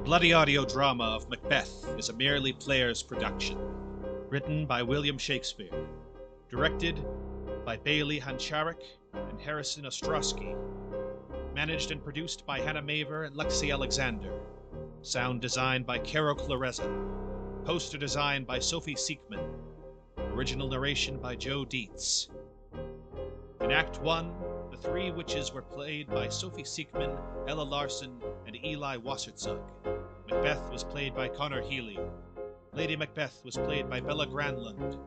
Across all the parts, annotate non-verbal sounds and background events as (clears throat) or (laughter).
The bloody audio drama of Macbeth is a merely player's production. Written by William Shakespeare. Directed by Bailey Hancharik and Harrison Ostrowski. Managed and produced by Hannah Maver and Lexi Alexander. Sound designed by Caro Clareza. Poster design by Sophie Siekman. Original narration by Joe Dietz. In Act 1, the three witches were played by Sophie Siekman, Ella Larson, and Eli Wassertzug. Macbeth was played by Connor Healy. Lady Macbeth was played by Bella Granlund.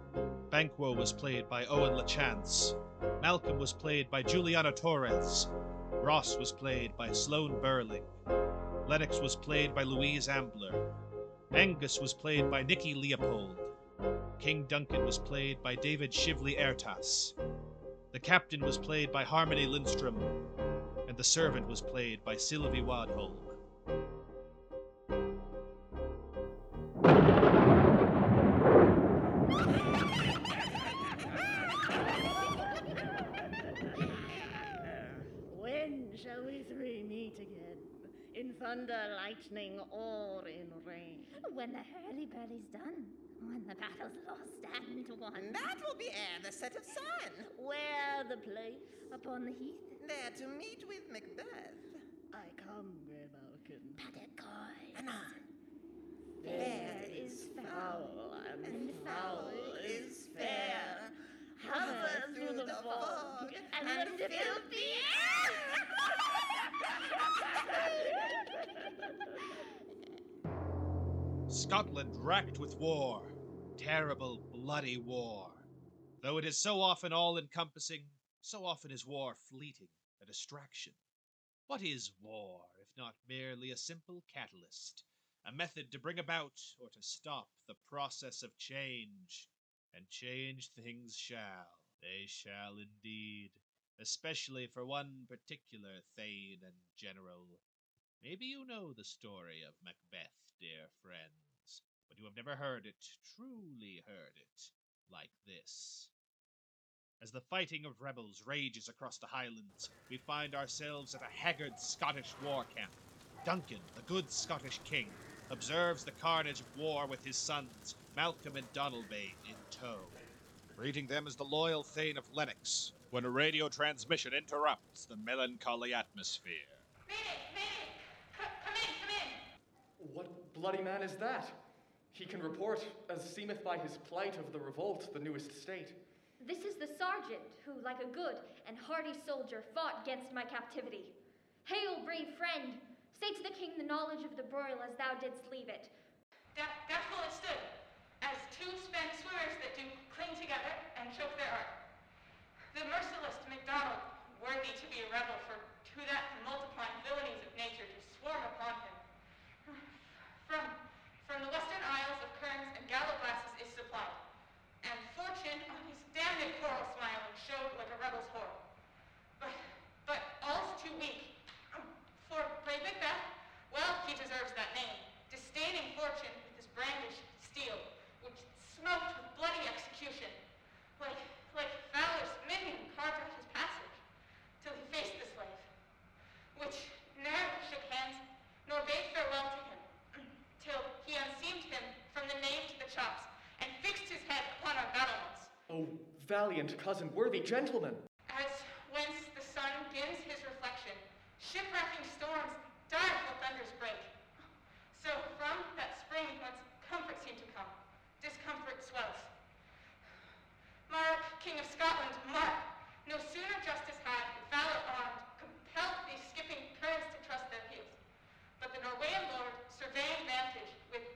Banquo was played by Owen LaChance. Malcolm was played by Juliana Torres. Ross was played by Sloane Burling. Lennox was played by Louise Ambler. Angus was played by Nikki Leopold. King Duncan was played by David Shively Ertas. The captain was played by Harmony Lindstrom, and the servant was played by Sylvie Wadholm. When shall we three meet again? In thunder, lightning, or in rain? When the hurly-burly's done, when the battle's lost and won. That will be ere the set of sun. Where the place? Upon the heath, There to meet with Macbeth. I come, Grey Malkin. Padercoy. Anna. Fair is foul, Foul and, and foul is fair. Hover through the fog and, and the fill filthy (laughs) Scotland racked with war, terrible, bloody war. Though it is so often all encompassing, so often is war fleeting, a distraction. What is war, if not merely a simple catalyst, a method to bring about or to stop the process of change? And change things shall, they shall indeed, especially for one particular Thane and General. Maybe you know the story of Macbeth, dear friends, but you have never heard it, truly heard it, like this. As the fighting of rebels rages across the Highlands, we find ourselves at a haggard Scottish war camp. Duncan, the good Scottish king, observes the carnage of war with his sons, Malcolm and Donalbain, in tow. Greeting them is the loyal Thane of Lennox, when a radio transmission interrupts the melancholy atmosphere. Mayday! Mayday! C- come in! Come in! What bloody man is that? He can report, as seemeth by his plight of the revolt, the newest state. This is the sergeant who, like a good and hardy soldier, fought against my captivity. Hail, brave friend! Say to the king the knowledge of the broil as thou didst leave it. That, that's how it stood. As two spent swimmers that do cling together and choke their art. The merciless Macdonwald, worthy to be a rebel, for to that the multiplying villainies of nature do swarm upon him. From, from the western isles of Kerns and Gallowglasses is supplied, and fortune on his damned coral smiling showed like a rebel's whore. But, but all's too weak. Um, for brave Macbeth, well, he deserves that name, disdaining fortune with his brandished steel, which smoked with bloody execution, like, like valor's minion carved out his passage, till he faced the slave, which ne'er shook hands, nor bade farewell to him, till he unseamed him from the name to the chops, and fixed his head upon our battlements. Oh, valiant cousin, worthy gentleman! As whence the sun dims his reflection, shipwrecking storms, direful thunders break. So from that spring whence comfort seemed to come, discomfort swells. Mark, King of Scotland, mark! No sooner justice had, valor armed, compelled these skipping currents to trust their heels. But the Norwegian lord, surveying vantage, with,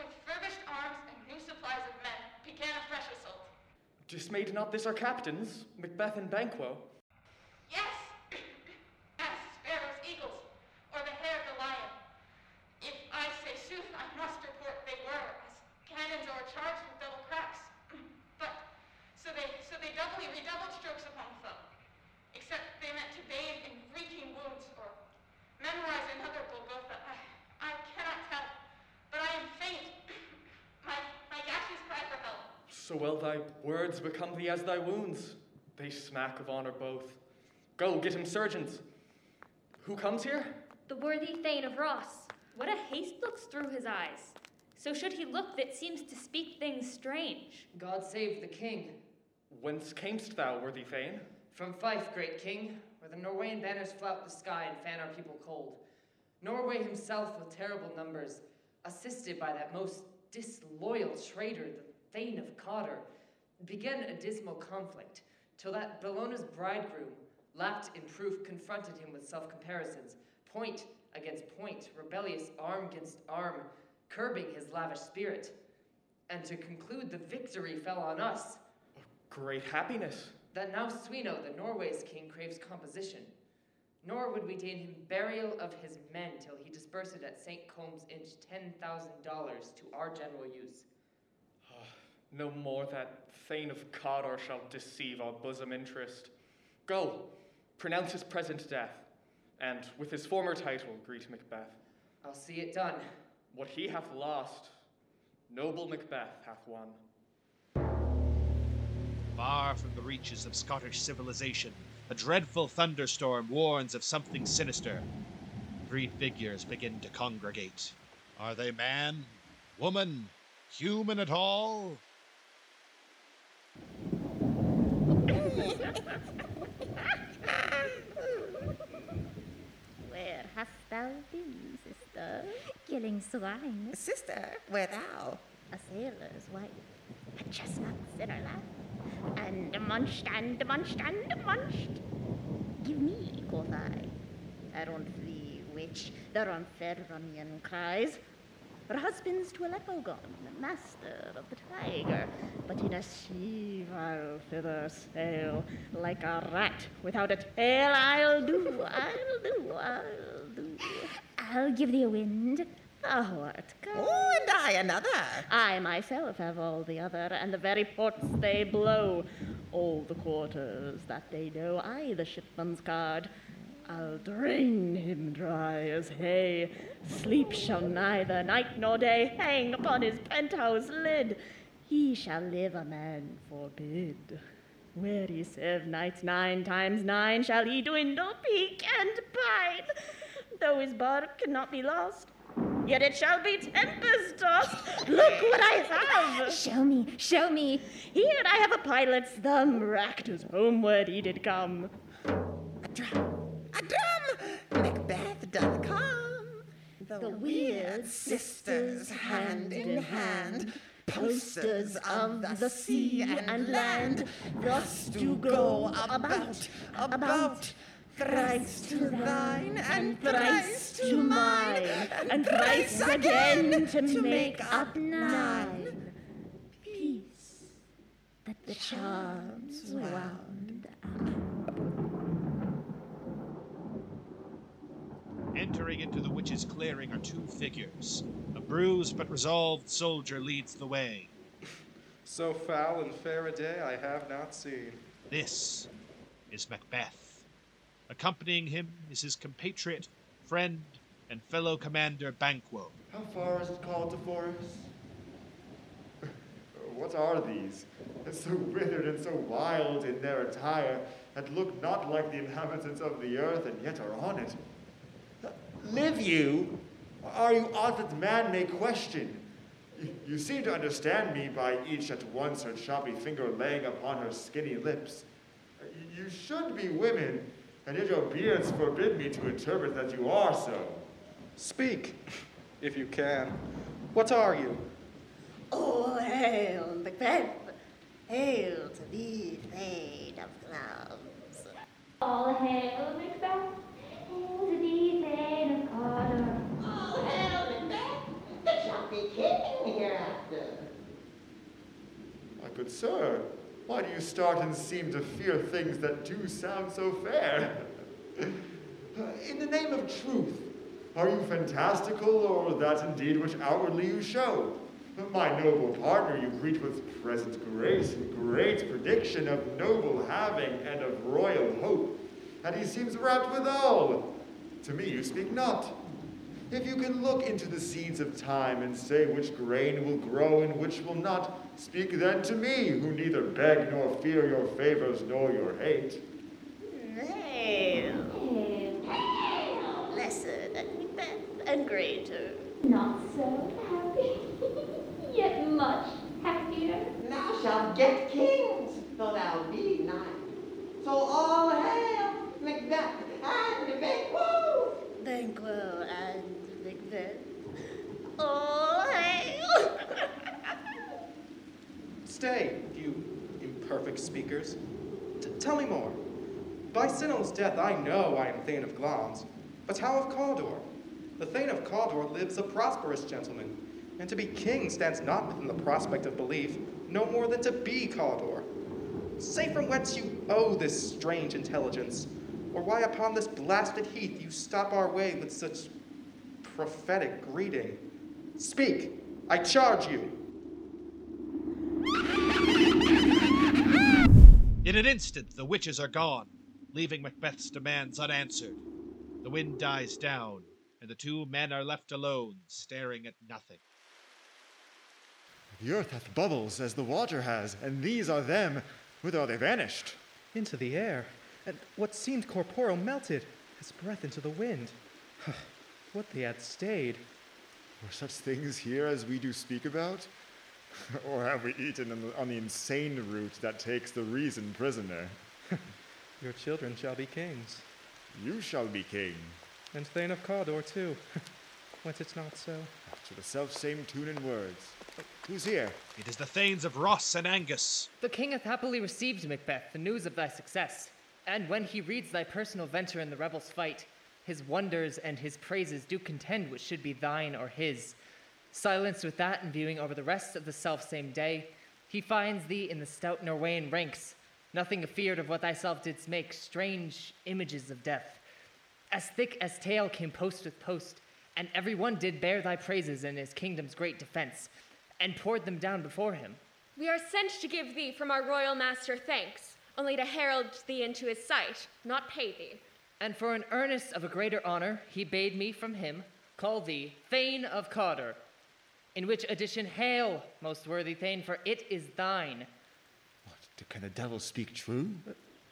with furbished arms and new supplies of men, began a fresh assault. Dismayed our captains, Macbeth and Banquo? Yes, as sparrows, eagles, or the hare of the lion. If I say sooth, I must report they were, as cannons o'ercharged with double cracks. (clears throat) But so they so they doubly redoubled strokes upon the foe. Except they meant to bathe in reeking wounds or memorize another Golgotha. I, I cannot tell, but I am faint. my my gashes cry for help. So well thy words become thee as thy wounds. They smack of honor both. Go, get him surgeons. Who comes here? The worthy Thane of Ross, What a haste looks through his eyes. So should he look that seems to speak things strange. God save the king. Whence camest thou, worthy Thane? From Fife, great king, where the Norwegian banners flout the sky and fan our people cold. Norway himself with terrible numbers, assisted by that most disloyal traitor, the Thane of Cawdor, began a dismal conflict, till that Bellona's bridegroom, lapped in proof, confronted him with self comparisons, point against point, rebellious arm against arm, curbing his lavish spirit. And to conclude, the victory fell on us. Great happiness. That now Sweno, the Norway's king, craves composition. Nor would we deign him burial of his men till he disbursed at St. Colme's Inch ten thousand dollars to our general use. No more that Thane of Cawdor shall deceive our bosom interest. Go, pronounce his present death, and with his former title greet Macbeth. I'll see it done. What he hath lost, noble Macbeth hath won. Far from the reaches of Scottish civilization, a dreadful thunderstorm warns of something sinister. Three figures begin to congregate. Are they man, woman, human at all? Where hast thou been, sister? Killing swine. Sister, where thou? A sailor's wife. A chestnut in her lap. And munched and munched and munched. Give me, quoth I. Errant thee, witch, the Runferronian cries. Her husband's to Aleppo gone, master of the tiger, but in a sea I'll thither sail, like a rat without a tail. I'll do, I'll do, I'll do. I'll give thee a wind. Thou art come. Oh, and I another. I myself have all the other, and the very ports they blow, all the quarters that they know. I, the shipman's guard, I'll drain him dry as hay. Sleep shall neither night nor day hang upon his penthouse lid. He shall live a man forbid. Where he served nights nine times nine, shall he dwindle, peak, and pine. Though his bark cannot be lost, yet it shall be tempest tossed. Look what I have! Show me, show me. Here I have a pilot's thumb, racked as homeward he did come. A drum. Doth come. The, weird sisters, hand in hand, posters of the sea and land, thus do go about, about. Thrice to thine, and thrice to mine, and thrice again to make up nine. Peace that the charms wound up. Entering into the witch's clearing are two figures. A bruised but resolved soldier leads the way. So foul and fair a day I have not seen. This is Macbeth. Accompanying him is his compatriot, friend, and fellow commander Banquo. How far is it called to Forres? What are these? That so withered and so wild in their attire, that look not like the inhabitants of the earth, and yet are on it. Live you? Are you aught that man may question? You, you seem to understand me by each at once her choppy finger laying upon her skinny lips. You should be women, and yet your beards forbid me to interpret that you are so. Speak, if you can. What are you? Oh, hail, Macbeth! Hail to thee, Thane of Glamis! All hail, Macbeth. Hail to thee, Thane of Cawdor. Oh, hell, Macbeth! The choppy king hereafter. Good sir, why do you start and seem to fear things that do sound so fair? (laughs) In the name of truth, are you fantastical, or that indeed which outwardly you show? My noble partner you greet with present grace and great prediction of noble having and of royal hope, and he seems rapt withal. To me you speak not. If you can look into the seeds of time and say which grain will grow and which will not, speak then to me, who neither beg nor fear your favors nor your hate. Hail! Blessed Macbeth, and greater. Not so happy, (laughs) yet much happier. Thou shalt get kings, though thou be nine. So all hail Macbeth and Banquo! Banquo and Macbeth. All hail! Stay, you imperfect speakers. T- tell me more. By Sinel's death, I know I am Thane of Glamis, but how of Cawdor? The Thane of Cawdor lives a prosperous gentleman, and to be king stands not within the prospect of belief, no more than to be Cawdor. Say from whence you owe this strange intelligence, or why upon this blasted heath you stop our way with such prophetic greeting. Speak, I charge you. In an instant, the witches are gone, leaving Macbeth's demands unanswered. The wind dies down, and the two men are left alone, staring at nothing. The earth hath bubbles as the water has, and these are them. Whither are they vanished? Into the air, and what seemed corporeal melted as breath into the wind. (sighs) what they had stayed. Were such things here as we do speak about? (laughs) or have we eaten on the, on the insane route that takes the reason prisoner? (laughs) Your children shall be kings, You shall be king. and Thane of Cawdor too. (laughs) Went it not so? To the self same tune and words. Who's here? It is the Thanes of Ross and Angus. The king hath happily received, Macbeth, the news of thy success. And when he reads thy personal venture in the rebels' fight, his wonders and his praises do contend which should be thine or his. Silenced with that and viewing over the rest of the self same day, he finds thee in the stout Norweyan ranks, nothing afeard of what thyself didst make, strange images of death. As thick as tale came post with post, and every one did bear thy praises in his kingdom's great defense, and poured them down before him. We are sent to give thee from our royal master thanks, only to herald thee into his sight, not pay thee. And for an earnest of a greater honor, he bade me from him call thee Thane of Cawdor. In which addition, hail, most worthy Thane, for it is thine. What, can the devil speak true?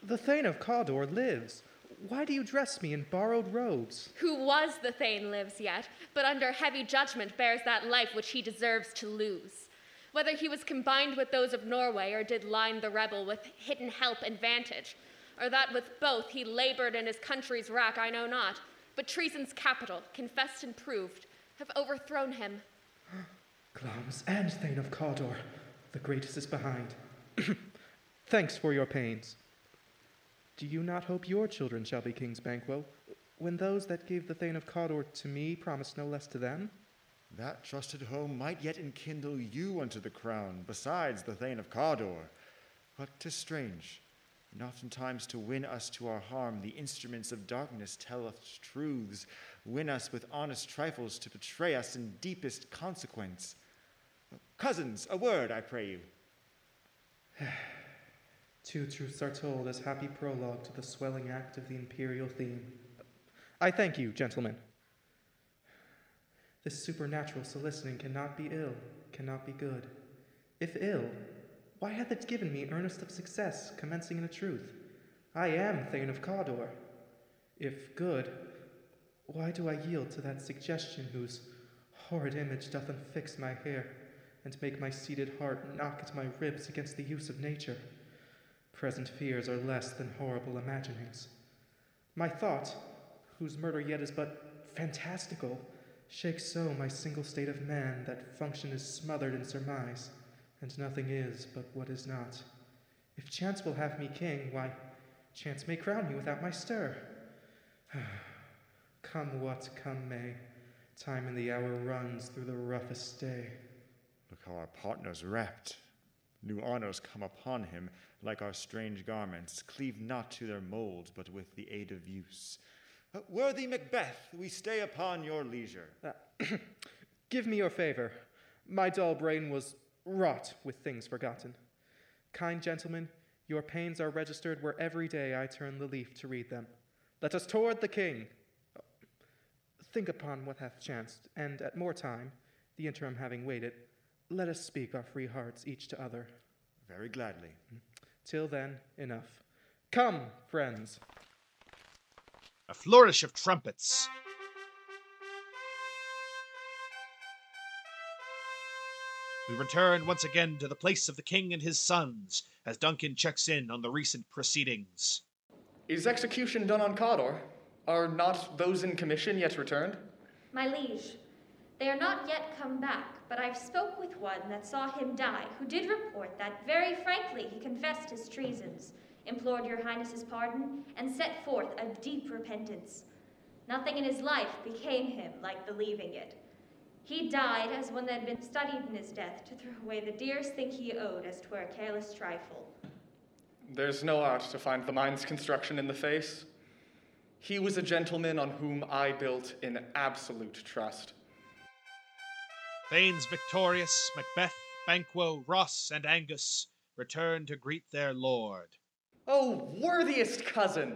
The Thane of Cawdor lives. Why do you dress me in borrowed robes? Who was the Thane lives yet, but under heavy judgment bears that life which he deserves to lose. Whether he was combined with those of Norway, or did line the rebel with hidden help and vantage, or that with both he labored in his country's rack, I know not. But treason's capital, confessed and proved, have overthrown him. Glamis and Thane of Cawdor, the greatest is behind. (clears throat) Thanks for your pains. Do you not hope your children shall be kings, Banquo, when those that gave the Thane of Cawdor to me promised no less to them? That trusted home might yet enkindle you unto the crown, besides the Thane of Cawdor. But 'tis strange. And oftentimes to win us to our harm, the instruments of darkness tell us truths, win us with honest trifles to betray us in deepest consequence. Cousins, a word, I pray you. (sighs) Two truths are told as happy prologue to the swelling act of the imperial theme. I thank you, gentlemen. This supernatural soliciting cannot be ill, cannot be good. If ill, why hath it given me earnest of success, commencing in a truth? I am Thane of Cawdor. If good, why do I yield to that suggestion whose horrid image doth unfix my hair, and make my seated heart knock at my ribs against the use of nature? Present fears are less than horrible imaginings. My thought, whose murder yet is but fantastical, shakes so my single state of man that function is smothered in surmise, and nothing is but what is not. If chance will have me king, why, chance may crown me without my stir. (sighs) Ah, come what come may, time and the hour runs through the roughest day. Look how our partner's wrapped. New honors come upon him, like our strange garments, cleave not to their molds, but with the aid of use. Uh, worthy Macbeth, we stay upon your leisure. Uh, (clears throat) give me your favor. My dull brain was wrought with things forgotten. Kind gentlemen, your pains are registered where every day I turn the leaf to read them. Let us toward the king think upon what hath chanced, and at more time, the interim having waited, let us speak our free hearts each to other. Very gladly. Till then, enough. Come, friends. A flourish of trumpets. We return once again to the place of the king and his sons as Duncan checks in on the recent proceedings. Is execution done on Cawdor? Are not those in commission yet returned? My liege, they are not yet come back, but I've spoke with one that saw him die, who did report that very frankly he confessed his treasons, implored your highness's pardon, and set forth a deep repentance. Nothing in his life became him like believing it. He died as one that had been studied in his death to throw away the dearest thing he owed as twere a careless trifle. There's no art to find the mind's construction in the face. He was a gentleman on whom I built in absolute trust. Thanes victorious, Macbeth, Banquo, Ross, and Angus return to greet their lord. Oh, worthiest cousin!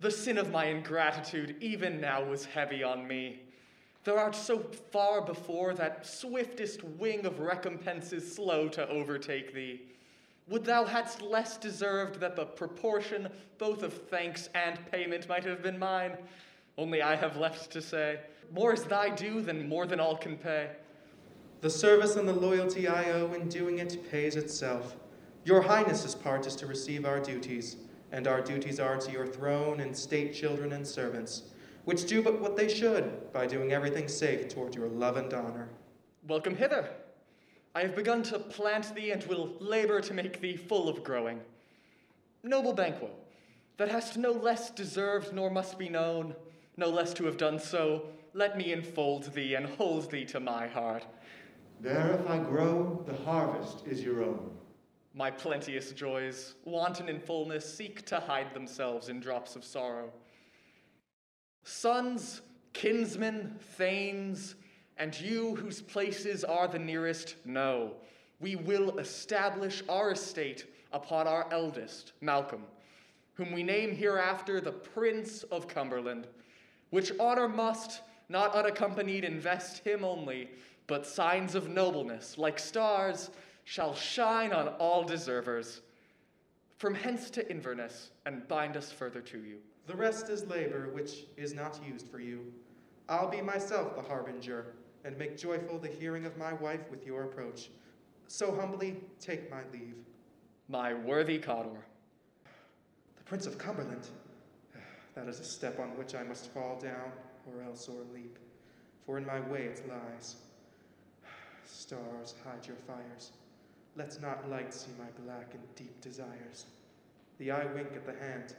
The sin of my ingratitude even now was heavy on me. Thou art so far before that swiftest wing of recompense is slow to overtake thee. Would thou hadst less deserved that the proportion both of thanks and payment might have been mine. Only I have left to say, more is thy due than more than all can pay. The service and the loyalty I owe in doing it pays itself. Your Highness's part is to receive our duties, and our duties are to your throne and state children and servants, which do but what they should by doing everything safe toward your love and honor. Welcome hither. I have begun to plant thee and will labor to make thee full of growing. Noble Banquo, that hast no less deserved nor must be known, no less to have done so, let me enfold thee and hold thee to my heart. There, if I grow, the harvest is your own. My plenteous joys, wanton in fullness, seek to hide themselves in drops of sorrow. Sons, kinsmen, thanes, and you whose places are the nearest, know we will establish our estate upon our eldest, Malcolm, whom we name hereafter the Prince of Cumberland, which honor must, not unaccompanied, invest him only, but signs of nobleness, like stars, shall shine on all deservers. From hence to Inverness, and bind us further to you. The rest is labor which is not used for you. I'll be myself the harbinger, and make joyful the hearing of my wife with your approach. So humbly take my leave. My worthy Cawdor. The Prince of Cumberland. That is a step on which I must fall down, or else o'er leap, for in my way it lies. Stars, hide your fires. Let not light see my black and deep desires. The eye wink at the hand,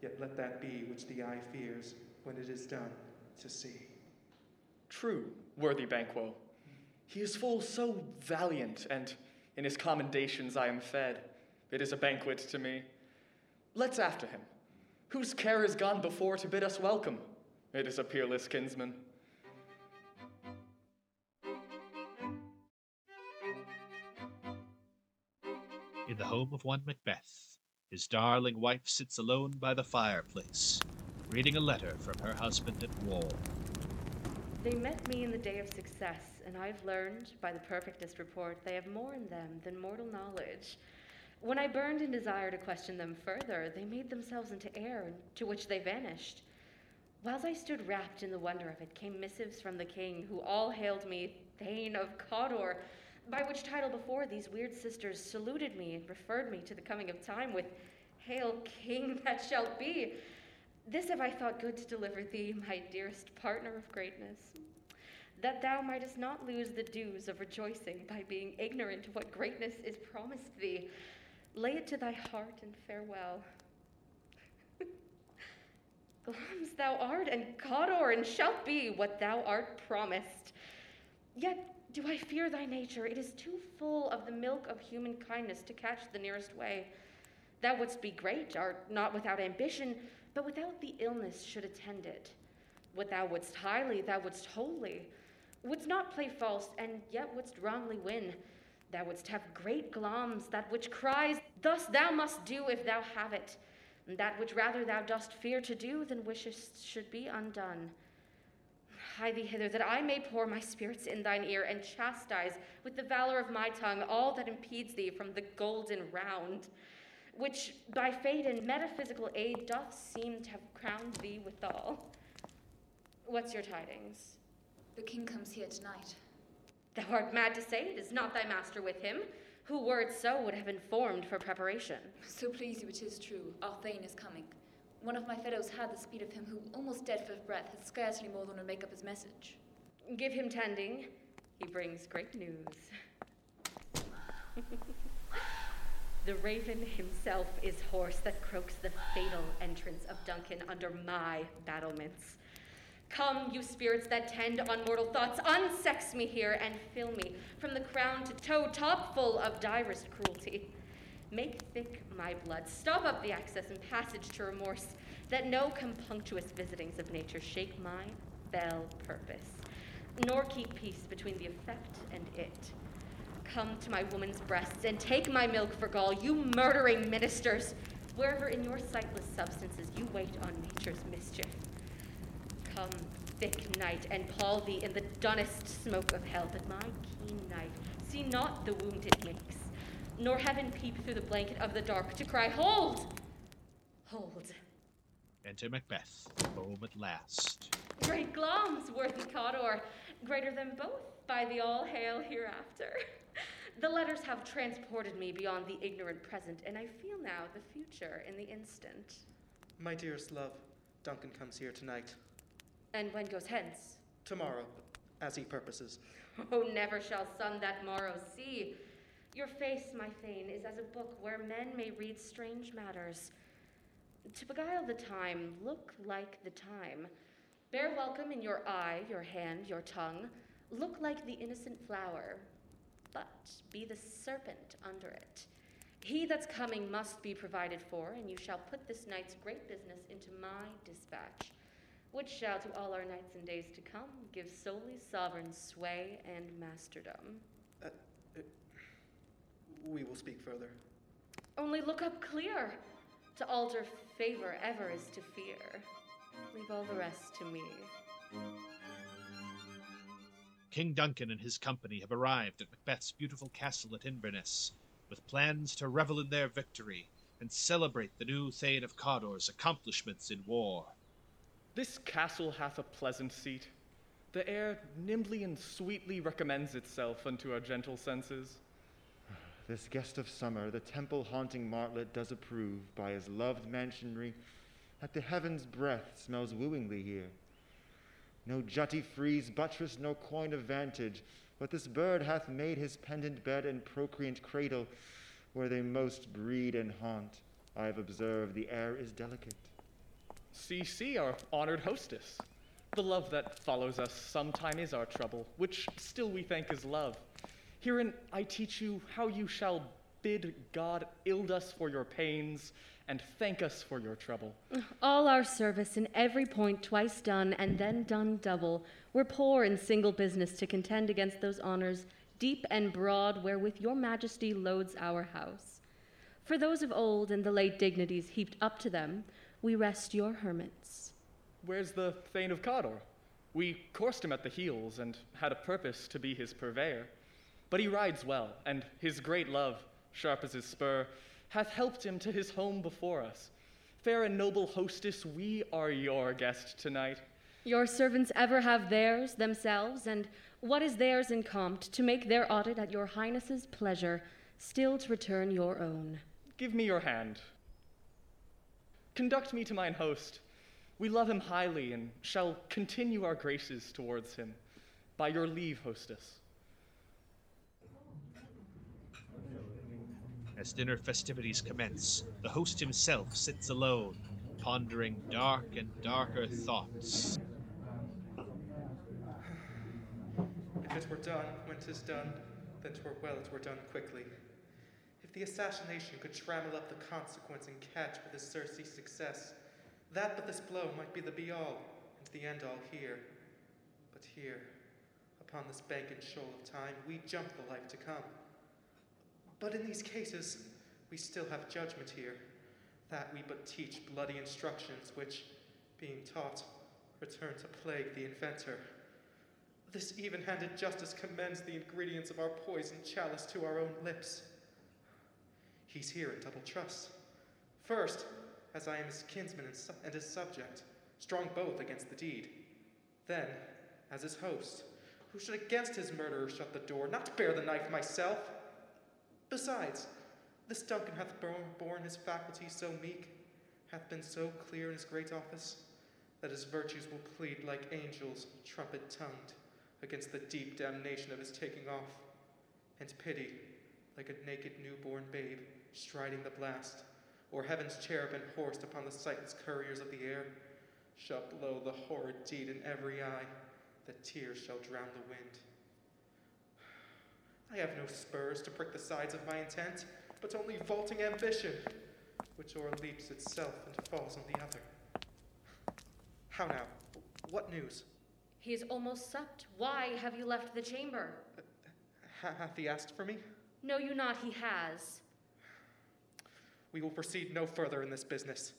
yet let that be which the eye fears when it is done to see. True, worthy Banquo. He is full so valiant, and in his commendations I am fed. It is a banquet to me. Let's after him. Whose care is gone before to bid us welcome? It is a peerless kinsman. In the home of one Macbeth, his darling wife sits alone by the fireplace, reading a letter from her husband at war. They met me in the day of success, and I've learned, by the perfectest report, they have more in them than mortal knowledge. When I burned in desire to question them further, they made themselves into air, to which they vanished. Whiles I stood wrapped in the wonder of it, came missives from the king, who all hailed me Thane of Cawdor, by which title before these weird sisters saluted me and referred me to the coming of time with Hail, King that shalt be. This have I thought good to deliver thee, my dearest partner of greatness, that thou mightest not lose the dues of rejoicing by being ignorant of what greatness is promised thee. Lay it to thy heart and farewell. (laughs) Glamis thou art, and Cawdor, and shalt be what thou art promised. Yet do I fear thy nature? It is too full of the milk of human kindness to catch the nearest way. Thou wouldst be great, art not without ambition, but without the illness should attend it. What thou wouldst highly, thou wouldst wholly. Wouldst not play false, and yet wouldst wrongly win. Thou wouldst have great Glamis, that which cries, Thus thou must do if thou have it, and that which rather thou dost fear to do than wishest should be undone. Hie thee hither, that I may pour my spirits in thine ear, and chastise with the valor of my tongue all that impedes thee from the golden round which by fate and metaphysical aid doth seem to have crowned thee withal. What's your tidings? The king comes here tonight. Thou art mad to say it is not thy master with him, who were it so would have informed for preparation. So please you, it is true. Our Thane is coming. One of my fellows had the speed of him who, almost dead for breath, had scarcely more than to make up his message. Give him tending. He brings great news. (laughs) the raven himself is hoarse that croaks the fatal entrance of Duncan under my battlements. Come, you spirits that tend on mortal thoughts, unsex me here and fill me from the crown to toe, top full of direst cruelty. Make thick my blood, stop up the access and passage to remorse, that no compunctuous visitings of nature shake my fell purpose, nor keep peace between the effect and it. Come to my woman's breasts and take my milk for gall, you murdering ministers, wherever in your sightless substances you wait on nature's mischief. Come, thick night, and pall thee in the dunnest smoke of hell, that my keen knife see not the wound it makes, nor heaven peep through the blanket of the dark to cry, Hold! Hold. Enter Macbeth, home at last. Great Glamis, worthy Cawdor, greater than both, by the all hail hereafter. (laughs) The letters have transported me beyond the ignorant present, and I feel now the future in the instant. My dearest love, Duncan comes here tonight. And when goes hence? Tomorrow, as he purposes. (laughs) Oh, never shall sun that morrow see. Your face, my Thane, is as a book where men may read strange matters. To beguile the time, look like the time. Bear welcome in your eye, your hand, your tongue. Look like the innocent flower, but be the serpent under it. He that's coming must be provided for, and you shall put this night's great business into my dispatch, which shall to all our nights and days to come give solely sovereign sway and masterdom. Uh, uh, we will speak further. Only look up clear. To alter favor ever is to fear. Leave all the rest to me. King Duncan and his company have arrived at Macbeth's beautiful castle at Inverness, with plans to revel in their victory and celebrate the new Thane of Cawdor's accomplishments in war. This castle hath a pleasant seat. The air nimbly and sweetly recommends itself unto our gentle senses. This guest of summer, the temple haunting martlet, does approve by his loved mansionry that the heaven's breath smells wooingly here. No jutty frieze buttress nor coign of vantage, but this bird hath made his pendant bed and procreant cradle where they most breed and haunt. I have observed the air is delicate. See, see, our honored hostess. The love that follows us sometime is our trouble, which still we thank is love. Herein I teach you how you shall bid God ild us for your pains and thank us for your trouble. All our service in every point twice done and then done double. We're poor in single business to contend against those honors, deep and broad, wherewith your majesty loads our house. For those of old and the late dignities heaped up to them, we rest your hermits. Where's the Thane of Cawdor? We coursed him at the heels and had a purpose to be his purveyor. But he rides well, and his great love, sharp as his spur, hath helped him to his home before us. Fair and noble hostess, we are your guest tonight. Your servants ever have theirs themselves, and what is theirs in compt, to make their audit at your highness's pleasure, still to return your own. Give me your hand. Conduct me to mine host. We love him highly and shall continue our graces towards him. By your leave, hostess. As dinner festivities commence, the host himself sits alone, pondering dark and darker thoughts. If it were done when 'tis done, then 'twere well it were done quickly. If the assassination could trammel up the consequence and catch with his Circe success, that but this blow might be the be all and the end all here. But here, upon this bank and shoal of time, we jump the life to come. But in these cases, we still have judgment here, that we but teach bloody instructions which, being taught, return to plague the inventor. This even handed justice commends the ingredients of our poison chalice to our own lips. He's here in double trust. First, as I am his kinsman and, su- and his subject, strong both against the deed. Then, as his host, who should against his murderer shut the door, not bear the knife myself. Besides, this Duncan hath borne his faculties so meek, hath been so clear in his great office, that his virtues will plead like angels, trumpet tongued, against the deep damnation of his taking off, and pity, like a naked newborn babe, striding the blast, or heaven's cherubim horsed upon the sightless couriers of the air, shall blow the horrid deed in every eye, that tears shall drown the wind. I have no spurs to prick the sides of my intent, but only vaulting ambition, which o'erleaps itself and falls on the other. How now? What news? He is almost supped. Why have you left the chamber? Ha- hath he asked for me? Know you not he has? We will proceed no further in this business.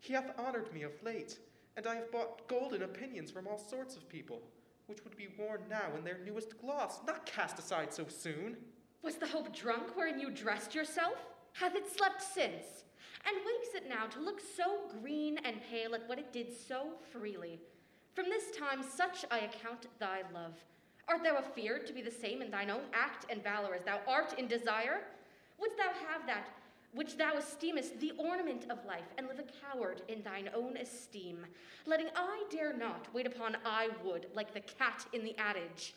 He hath honored me of late, and I have bought golden opinions from all sorts of people, which would be worn now in their newest gloss, not cast aside so soon. Was the hope drunk wherein you dressed yourself? Hath it slept since? And wakes it now to look so green and pale at what it did so freely? From this time, such I account thy love. Art thou afeard to be the same in thine own act and valor as thou art in desire? Wouldst thou have that which thou esteemest the ornament of life, and live a coward in thine own esteem, letting I dare not wait upon I would, like the cat in the adage?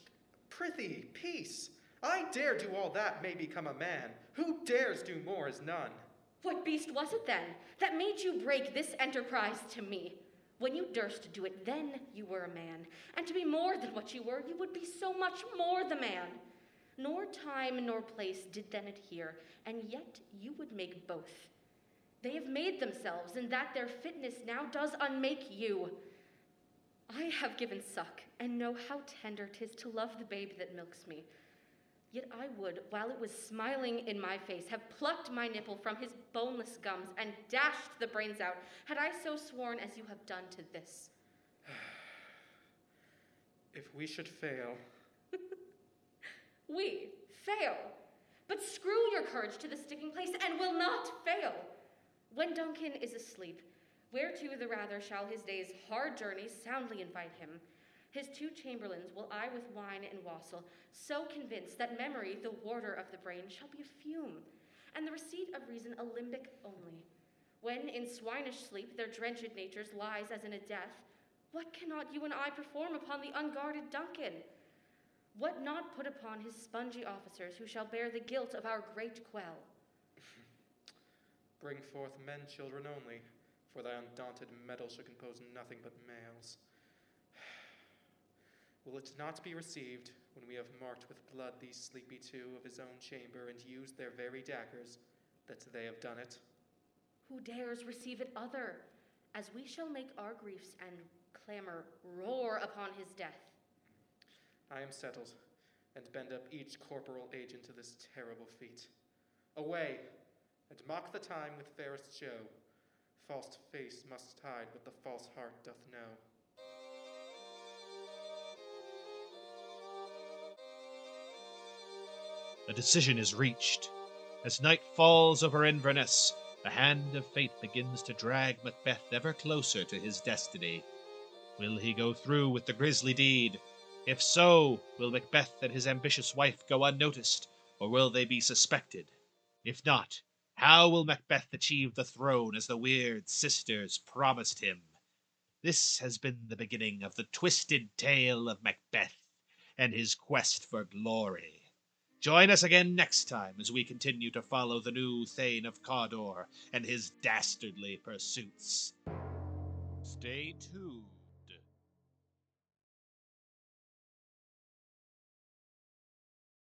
Prithee, peace. I dare do all that may become a man. Who dares do more is none. What beast was it then that made you break this enterprise to me? When you durst do it, then you were a man. And to be more than what you were, you would be so much more the man. Nor time nor place did then adhere, and yet you would make both. They have made themselves, and that their fitness now does unmake you. I have given suck, and know how tender 'tis to love the babe that milks me. Yet I would, while it was smiling in my face, have plucked my nipple from his boneless gums and dashed the brains out, had I so sworn as you have done to this. (sighs) If we should fail, we fail. But screw your courage to the sticking place and will not fail. When Duncan is asleep, whereto the rather shall his day's hard journey soundly invite him. His two chamberlains will I with wine and wassail, so convinced that memory, the warder of the brain, shall be a fume, and the receipt of reason a limbic only. When in swinish sleep their drenched natures lies as in a death, what cannot you and I perform upon the unguarded Duncan? What not put upon his spongy officers who shall bear the guilt of our great quell? bring forth men children only, for thy undaunted metal shall compose nothing but males. (sighs) Will it not be received when we have marked with blood these sleepy two of his own chamber and used their very daggers, that they have done it? Who dares receive it other, as we shall make our griefs and clamor roar upon his death? I am settled, and bend up each corporal agent to this terrible feat. Away, and mock the time with fairest show. False face must hide what the false heart doth know. A decision is reached. As night falls over Inverness, the hand of fate begins to drag Macbeth ever closer to his destiny. Will he go through with the grisly deed? If so, will Macbeth and his ambitious wife go unnoticed, or will they be suspected? If not, how will Macbeth achieve the throne as the weird sisters promised him? This has been the beginning of the twisted tale of Macbeth and his quest for glory. Join us again next time as we continue to follow the new Thane of Cawdor and his dastardly pursuits. Stay tuned